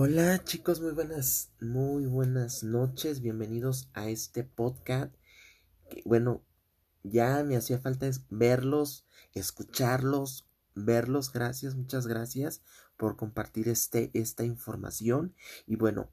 Hola chicos, muy buenas, muy buenas noches, bienvenidos a este podcast. Bueno, ya me hacía falta verlos, escucharlos, verlos. Gracias, muchas gracias por compartir este, esta información. Y bueno,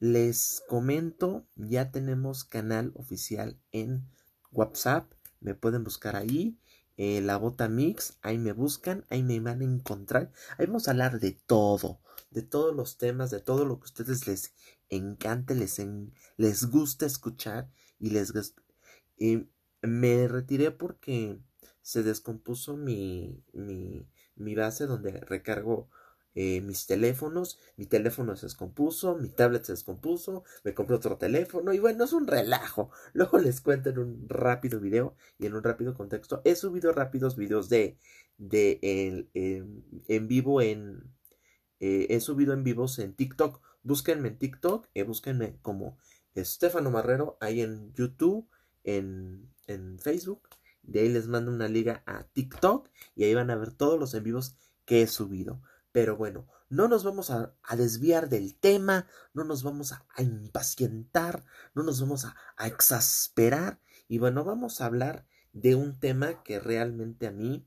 les comento, ya tenemos canal oficial en WhatsApp, me pueden buscar ahí. Eh, la Bota Mix, ahí me buscan, ahí me van a encontrar. Ahí vamos a hablar de todo de todos los temas, de todo lo que a ustedes les encante, les, les gusta escuchar y les y me retiré porque se descompuso mi, mi, mi base donde recargo eh, mis teléfonos, mi teléfono se descompuso, mi tablet se descompuso, me compré otro teléfono y bueno, es un relajo. Luego les cuento en un rápido video y en un rápido contexto. He subido rápidos videos de, de en vivo en, eh, he subido en vivos en TikTok. Búsquenme en TikTok, eh, búsquenme como Estefano Marrero, ahí en YouTube, en, en Facebook. De ahí les mando una liga a TikTok y ahí van a ver todos los en vivos que he subido. Pero bueno, no nos vamos a, desviar del tema, no nos vamos a, impacientar, no nos vamos a, exasperar. Y bueno, vamos a hablar de un tema que realmente a mí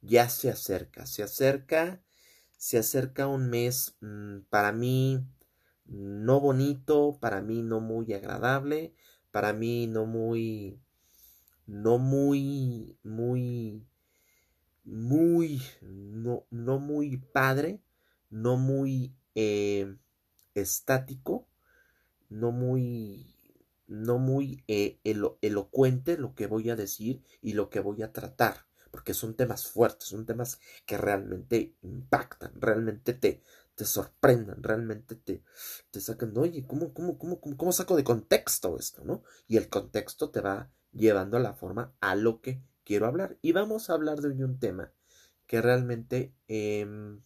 ya se acerca. Se acerca se acerca un mes mm, para mí no bonito, para mí no muy agradable, para mí no muy, no muy, muy, muy, no, no muy padre, no muy eh, estático, no muy, no muy eh, elocuente lo que voy a decir y lo que voy a tratar porque son temas fuertes, son temas que realmente impactan, realmente te, te sorprendan, realmente te, te sacan, oye, ¿cómo, cómo, cómo, cómo, saco de contexto esto, no? Y el contexto te va llevando a la forma a lo que quiero hablar. Y vamos a hablar de un tema que realmente em,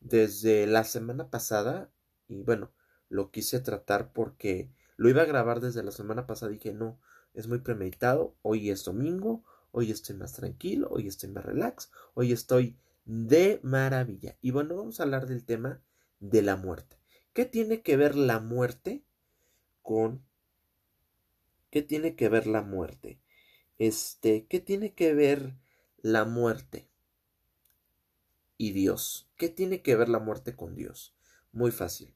desde la semana pasada, y bueno, lo quise tratar porque lo iba a grabar desde la semana pasada y dije, no, es muy premeditado, hoy es domingo, hoy estoy más tranquilo, hoy estoy más relax, hoy estoy de maravilla. Y bueno, vamos a hablar del tema de la muerte. ¿Qué tiene que ver la muerte con... ¿Qué tiene que ver la muerte? Este, ¿qué tiene que ver la muerte y Dios? ¿Qué tiene que ver la muerte con Dios? Muy fácil.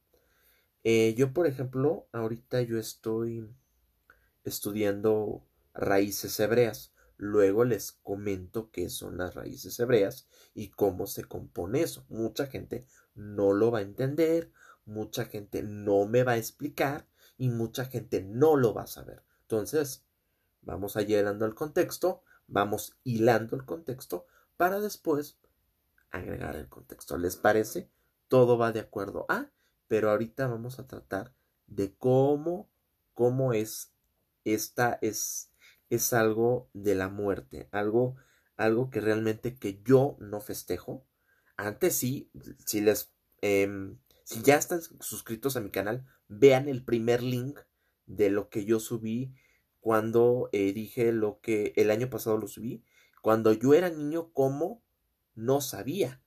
Eh, yo, por ejemplo, ahorita yo estoy estudiando raíces hebreas. Luego les comento qué son las raíces hebreas y cómo se compone eso. Mucha gente no lo va a entender, mucha gente no me va a explicar y mucha gente no lo va a saber. Entonces, vamos a llenando el contexto, vamos hilando el contexto para después agregar el contexto. ¿Les parece? Todo va de acuerdo a, pero ahorita vamos a tratar de cómo, cómo es esta es es algo de la muerte, algo, algo que realmente que yo no festejo. Antes sí, si les, em, si ya están suscritos a mi canal, vean el primer link de lo que yo subí cuando eh, dije lo que el año pasado lo subí. Cuando yo era niño, como no sabía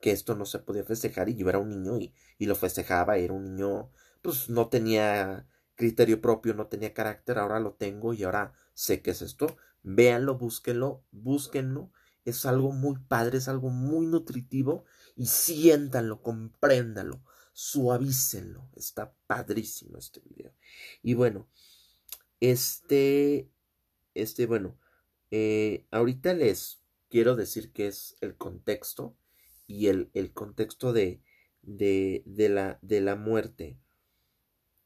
que esto no se podía festejar y yo era un niño y, y lo festejaba, era un niño, pues no tenía criterio propio, no tenía carácter, ahora lo tengo y ahora sé qué es esto. Véanlo, búsquenlo, búsquenlo. Es algo muy padre, es algo muy nutritivo y siéntanlo, compréndanlo, suavícenlo. Está padrísimo este video. Y bueno, este, este, bueno, eh, ahorita les quiero decir qué es el contexto y el, el contexto de, de, de, la, de la muerte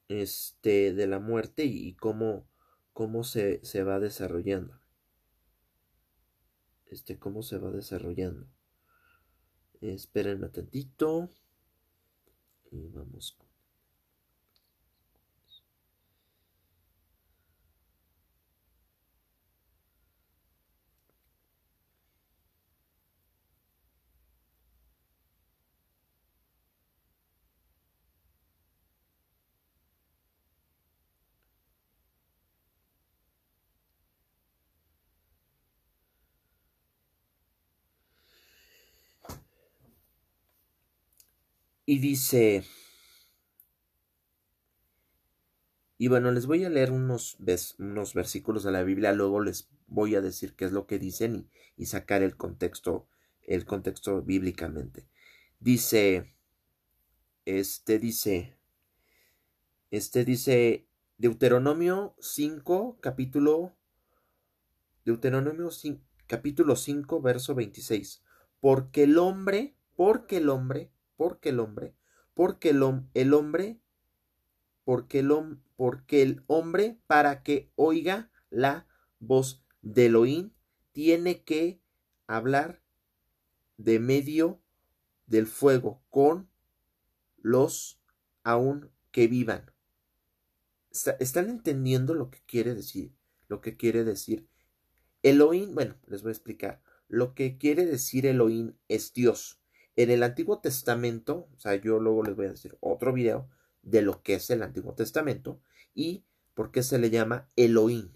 este, de la muerte y, cómo, cómo se, se, va desarrollando. Este, cómo se va desarrollando. Espérenme tantito. Y vamos y dice... Y bueno, les voy a leer unos, unos, versículos de la Biblia, luego les voy a decir qué es lo que dicen y, sacar el contexto, el contexto bíblicamente. Dice, este dice, este dice Deuteronomio 5, capítulo, Deuteronomio 5, capítulo 5, verso 26. Porque el hombre, porque el hombre porque el hombre, porque el, hombre, porque el, porque el hombre, para que oiga la voz de Elohim, tiene que hablar de medio del fuego con los aún que vivan. ¿Están entendiendo lo que quiere decir? Lo que quiere decir Elohim, bueno, les voy a explicar. Lo que quiere decir Elohim es Dios. En el Antiguo Testamento, o sea, yo luego les voy a decir otro video de lo que es el Antiguo Testamento y por qué se le llama Elohim.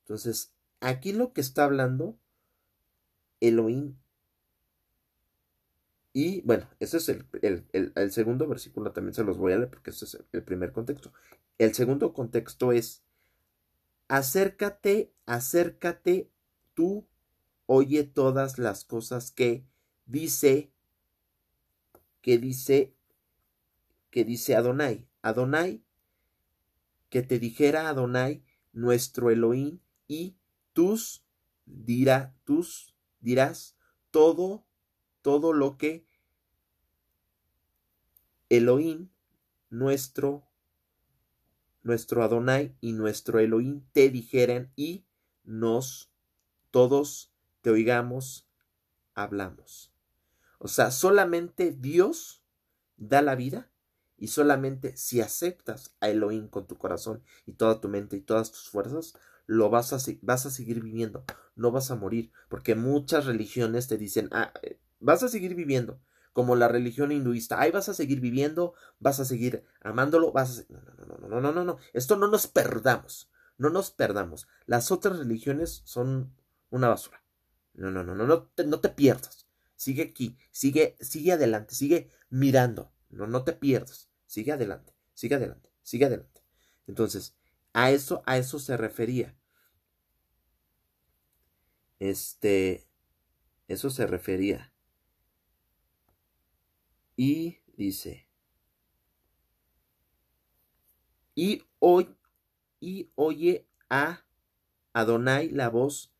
Entonces, aquí lo que está hablando Elohim y bueno, ese es el, el, segundo versículo, también se los voy a leer porque ese es el primer contexto. El segundo contexto es, acércate, acércate, tú oye todas las cosas que dice, que dice, que dice Adonai. Adonai, que te dijera Adonai, nuestro Elohim, y tus dirá, tus dirás todo, todo lo que Elohim, nuestro, nuestro Adonai y nuestro Elohim te dijeren y nos todos te oigamos, hablamos. O sea, solamente Dios da la vida y solamente si aceptas a Elohim con tu corazón y toda tu mente y todas tus fuerzas, lo vas a, vas a seguir viviendo, no vas a morir, porque muchas religiones te dicen, ah, eh, vas a seguir viviendo, como la religión hinduista. Ahí vas a seguir viviendo, vas a seguir amándolo, vas a... No, no, no, no, no, no, no, no. Esto no nos perdamos. No nos perdamos. Las otras religiones son una basura. No, no, no, no, no te, no te pierdas. Sigue aquí, sigue, sigue adelante, sigue mirando. No, no te pierdas. Sigue adelante, sigue adelante, sigue adelante. Entonces, a eso, a eso se refería. Este, eso se refería. Y dice, y, hoy, y oye a Adonai la voz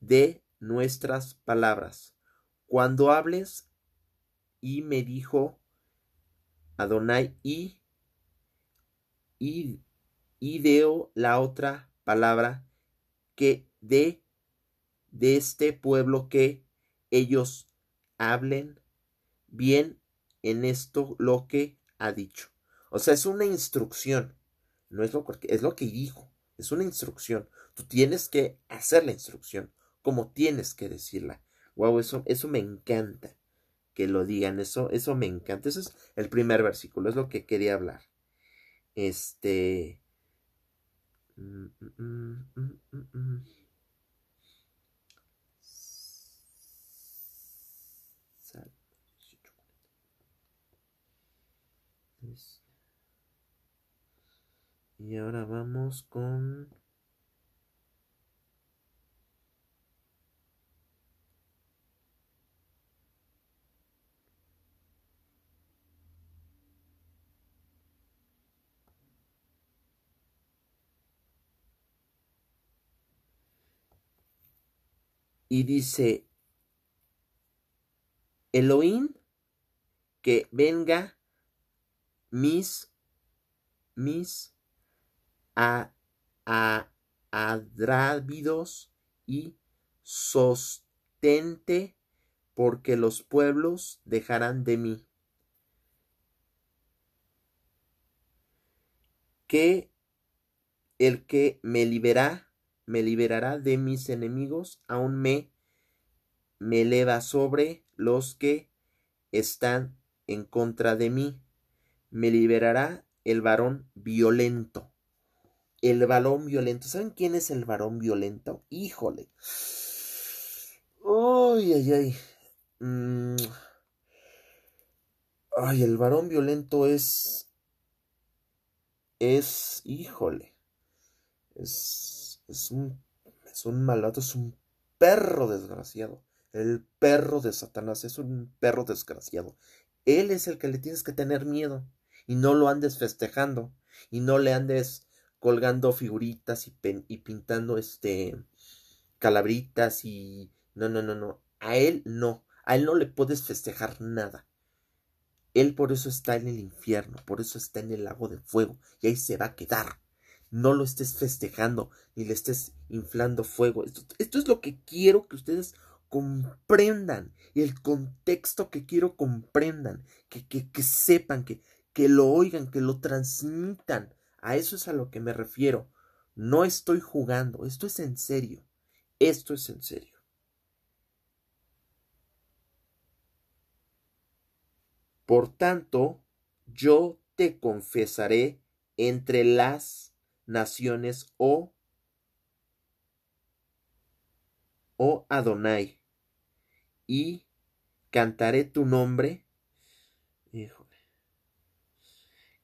de nuestras palabras. Cuando hables, y me dijo Adonai, y, y, la otra palabra que de, de este pueblo que ellos hablen bien en esto lo que ha dicho. O sea, es una instrucción. No es lo es lo que dijo. Es una instrucción. Tú tienes que hacer la instrucción como tienes que decirla. Wow, eso, eso me encanta que lo digan. Eso, eso me encanta. Ese es el primer versículo. Es lo que quería hablar. Este. Mm, mm, mm, Y ahora vamos con... Y dice, Elohim, que venga mis, mis a, a, adrávidos y sostente, porque los pueblos dejarán de mí. Que el que me libera, me liberará de mis enemigos, aún me, me eleva sobre los que están en contra de mí. Me liberará el varón violento el varón violento. ¿Saben quién es el varón violento? Híjole. Ay, ay, ay. Mm. Ay, el varón violento es es, híjole, es, es un, es un malvado, es un perro desgraciado. El perro de Satanás es un perro desgraciado. Él es el que le tienes que tener miedo y no lo andes festejando y no le andes colgando figuritas y, y pintando este calabritas y no, no, no, no. A él no. A él no le puedes festejar nada. Él por eso está en el infierno, por eso está en el lago de fuego y ahí se va a quedar. No lo estés festejando ni le estés inflando fuego. Esto, es lo que quiero que ustedes comprendan y el contexto que quiero comprendan, que, que, que sepan, que, que lo oigan, que lo transmitan. A eso es a lo que me refiero. No estoy jugando, esto es en serio. Esto es en serio. Por tanto, yo te confesaré entre las naciones, oh, oh Adonai, y cantaré tu nombre. Híjole.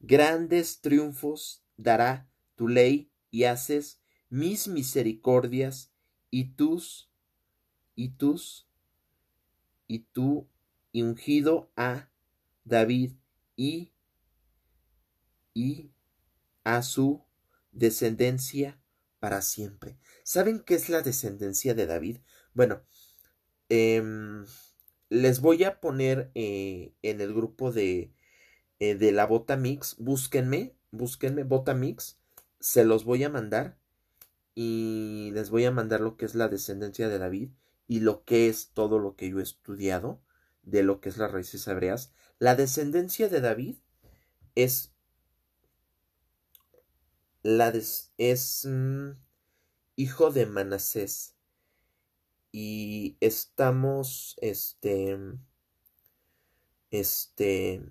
Grandes triunfos dará tu ley y haces mis misericordias y tus y tus y tu ungido a David y, y a su descendencia para siempre. ¿Saben qué es la descendencia de David? Bueno, em, les voy a poner eh, en el grupo de, eh, de la Bota Mix. Búsquenme, búsquenme Bota Mix. Se los voy a mandar y les voy a mandar lo que es la descendencia de David y lo que es todo lo que yo he estudiado de lo que es las raíces hebreas. La descendencia de David es la es mm, hijo de Manasés y estamos este este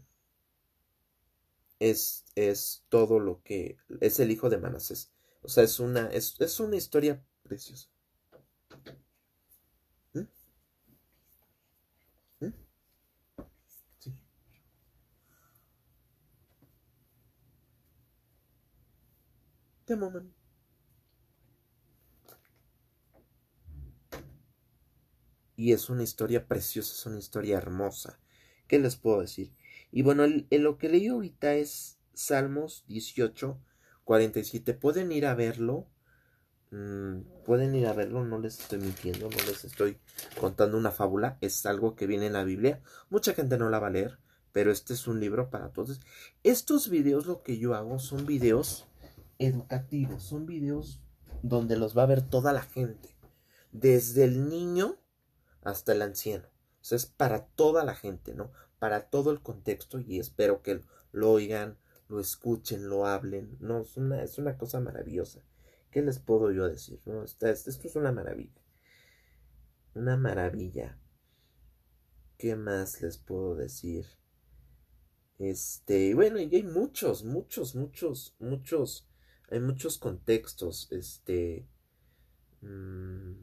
es, es todo lo que es el hijo de Manasés. O sea, es una es, es una historia preciosa. Y es una historia preciosa, es una historia hermosa. ¿Qué les puedo decir? Y bueno, lo que leí ahorita es Salmos 18, 47. Pueden ir a verlo. Mm, pueden ir a verlo, no les estoy mintiendo, no les estoy contando una fábula. Es algo que viene en la Biblia. Mucha gente no la va a leer, pero este es un libro para todos. Estos videos, lo que yo hago, son videos educativos, son videos donde los va a ver toda la gente, desde el niño hasta el anciano. O sea, es para toda la gente, ¿no? Para todo el contexto y espero que lo oigan, lo escuchen, lo hablen. No, es una, es una cosa maravillosa. ¿Qué les puedo yo decir? No, esto, esto es una maravilla. Una maravilla. ¿Qué más les puedo decir? Este, bueno, y hay muchos, muchos, muchos, muchos hay muchos contextos, este... Mm,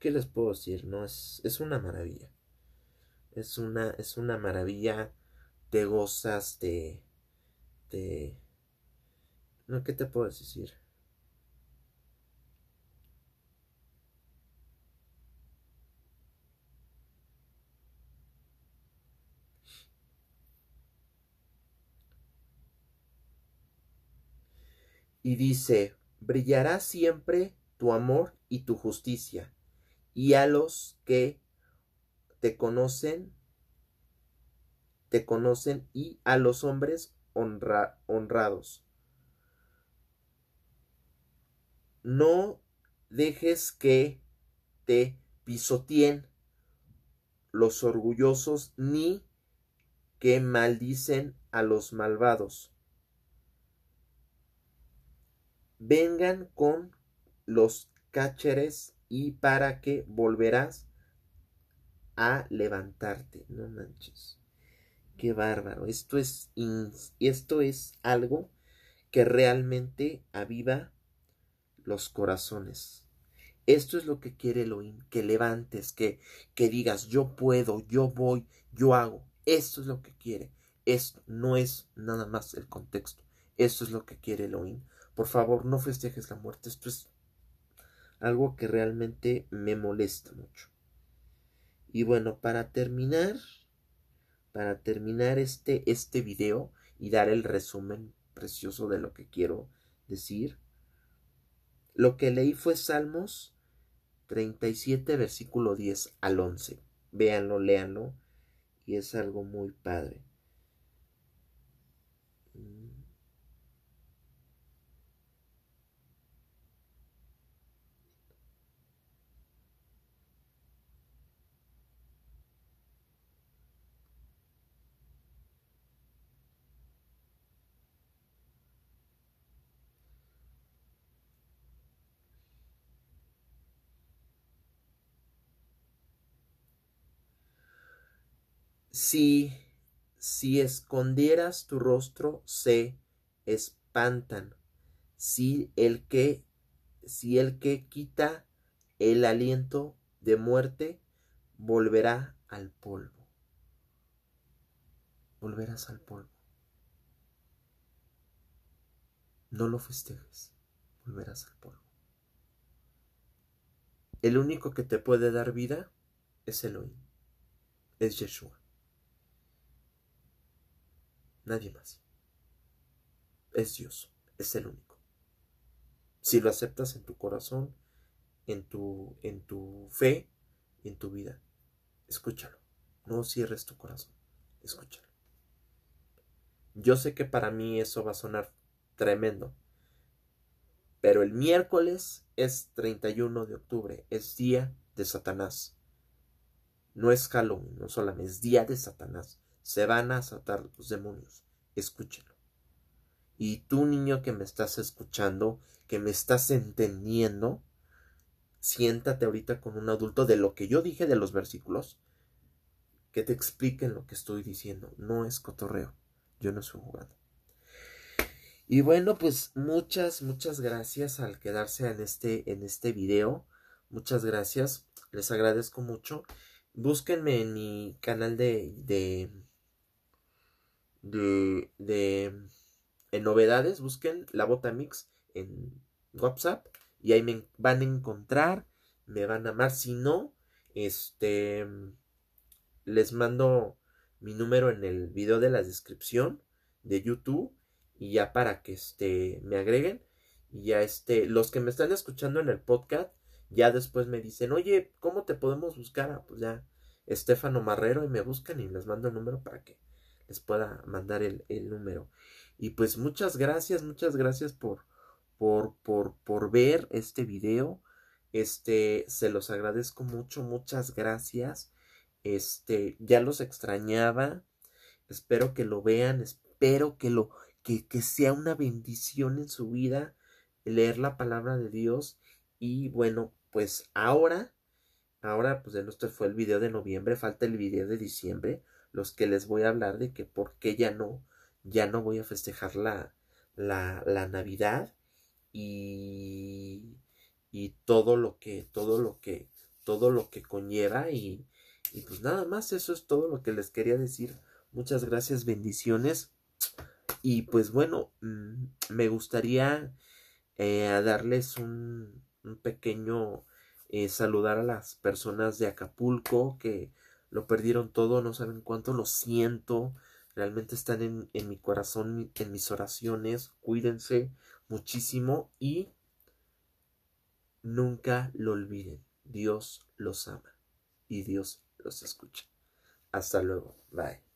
¿Qué les puedo decir? No, es, es una maravilla. Es una, es una maravilla. Te gozas de. de. No, ¿qué te puedo decir? Y dice, brillará siempre tu amor y tu justicia, y a los que te conocen, te conocen y a los hombres honrados. No dejes que te pisoteen los orgullosos ni que maldicen a los malvados vengan con los cáceres y para que volverás a levantarte. No manches. Qué bárbaro. Esto es, esto es algo que realmente aviva los corazones. Esto es lo que quiere Elohim, que levantes, que, que digas, yo puedo, yo voy, yo hago. Esto es lo que quiere. Esto no es nada más el contexto. Esto es lo que quiere Elohim. Por favor, no festejes la muerte. Esto es algo que realmente me molesta mucho. Y bueno, para terminar, para terminar este, este video y dar el resumen precioso de lo que quiero decir, lo que leí fue Salmos 37, versículo 10 al 11. Véanlo, léanlo, y es algo muy padre. Si, si escondieras tu rostro, se espantan. Si el que, si el que quita el aliento de muerte, volverá al polvo. Volverás al polvo. No lo festejes, volverás al polvo. El único que te puede dar vida es Elohim, es Yeshua. Nadie más. Es Dios, es el único. Si lo aceptas en tu corazón, en tu, en tu fe y en tu vida, escúchalo. No cierres tu corazón, escúchalo. Yo sé que para mí eso va a sonar tremendo, pero el miércoles es 31 de octubre, es día de Satanás. No es Halloween, no solamente es día de Satanás se van a asatar los demonios. Escúchelo. Y tú, niño que me estás escuchando, que me estás entendiendo, siéntate ahorita con un adulto de lo que yo dije de los versículos, que te expliquen lo que estoy diciendo. No es cotorreo. Yo no estoy jugando. Y bueno, pues muchas, muchas gracias al quedarse en este, en este video. Muchas gracias. Les agradezco mucho. Búsquenme en mi canal de, de de, de en novedades, busquen la bota mix en WhatsApp y ahí me van a encontrar, me van a amar. Si no, este les mando mi número en el video de la descripción de YouTube y ya para que este me agreguen y ya este los que me están escuchando en el podcast ya después me dicen, "Oye, ¿cómo te podemos buscar?" Ah, pues ya Estefano Marrero y me buscan y les mando el número para que les pueda mandar el, número. Y pues muchas gracias, muchas gracias por, por, por, por ver este video. Este, se los agradezco mucho, muchas gracias. Este, ya los extrañaba. Espero que lo vean, espero que lo, que, que sea una bendición en su vida leer la palabra de Dios. Y bueno, pues ahora, ahora, pues de nuestro fue el video de noviembre, falta el video de diciembre los que les voy a hablar de que por qué ya no, ya no voy a festejar la, la, la Navidad y, y todo lo que, todo lo que, todo lo que conlleva y, y pues nada más, eso es todo lo que les quería decir. Muchas gracias, bendiciones. Y pues bueno, mm, me gustaría eh, darles un, un pequeño eh, saludar a las personas de Acapulco que lo perdieron todo, no saben cuánto, lo siento, realmente están en, en mi corazón, en mis oraciones, cuídense muchísimo y nunca lo olviden, Dios los ama y Dios los escucha. Hasta luego, bye.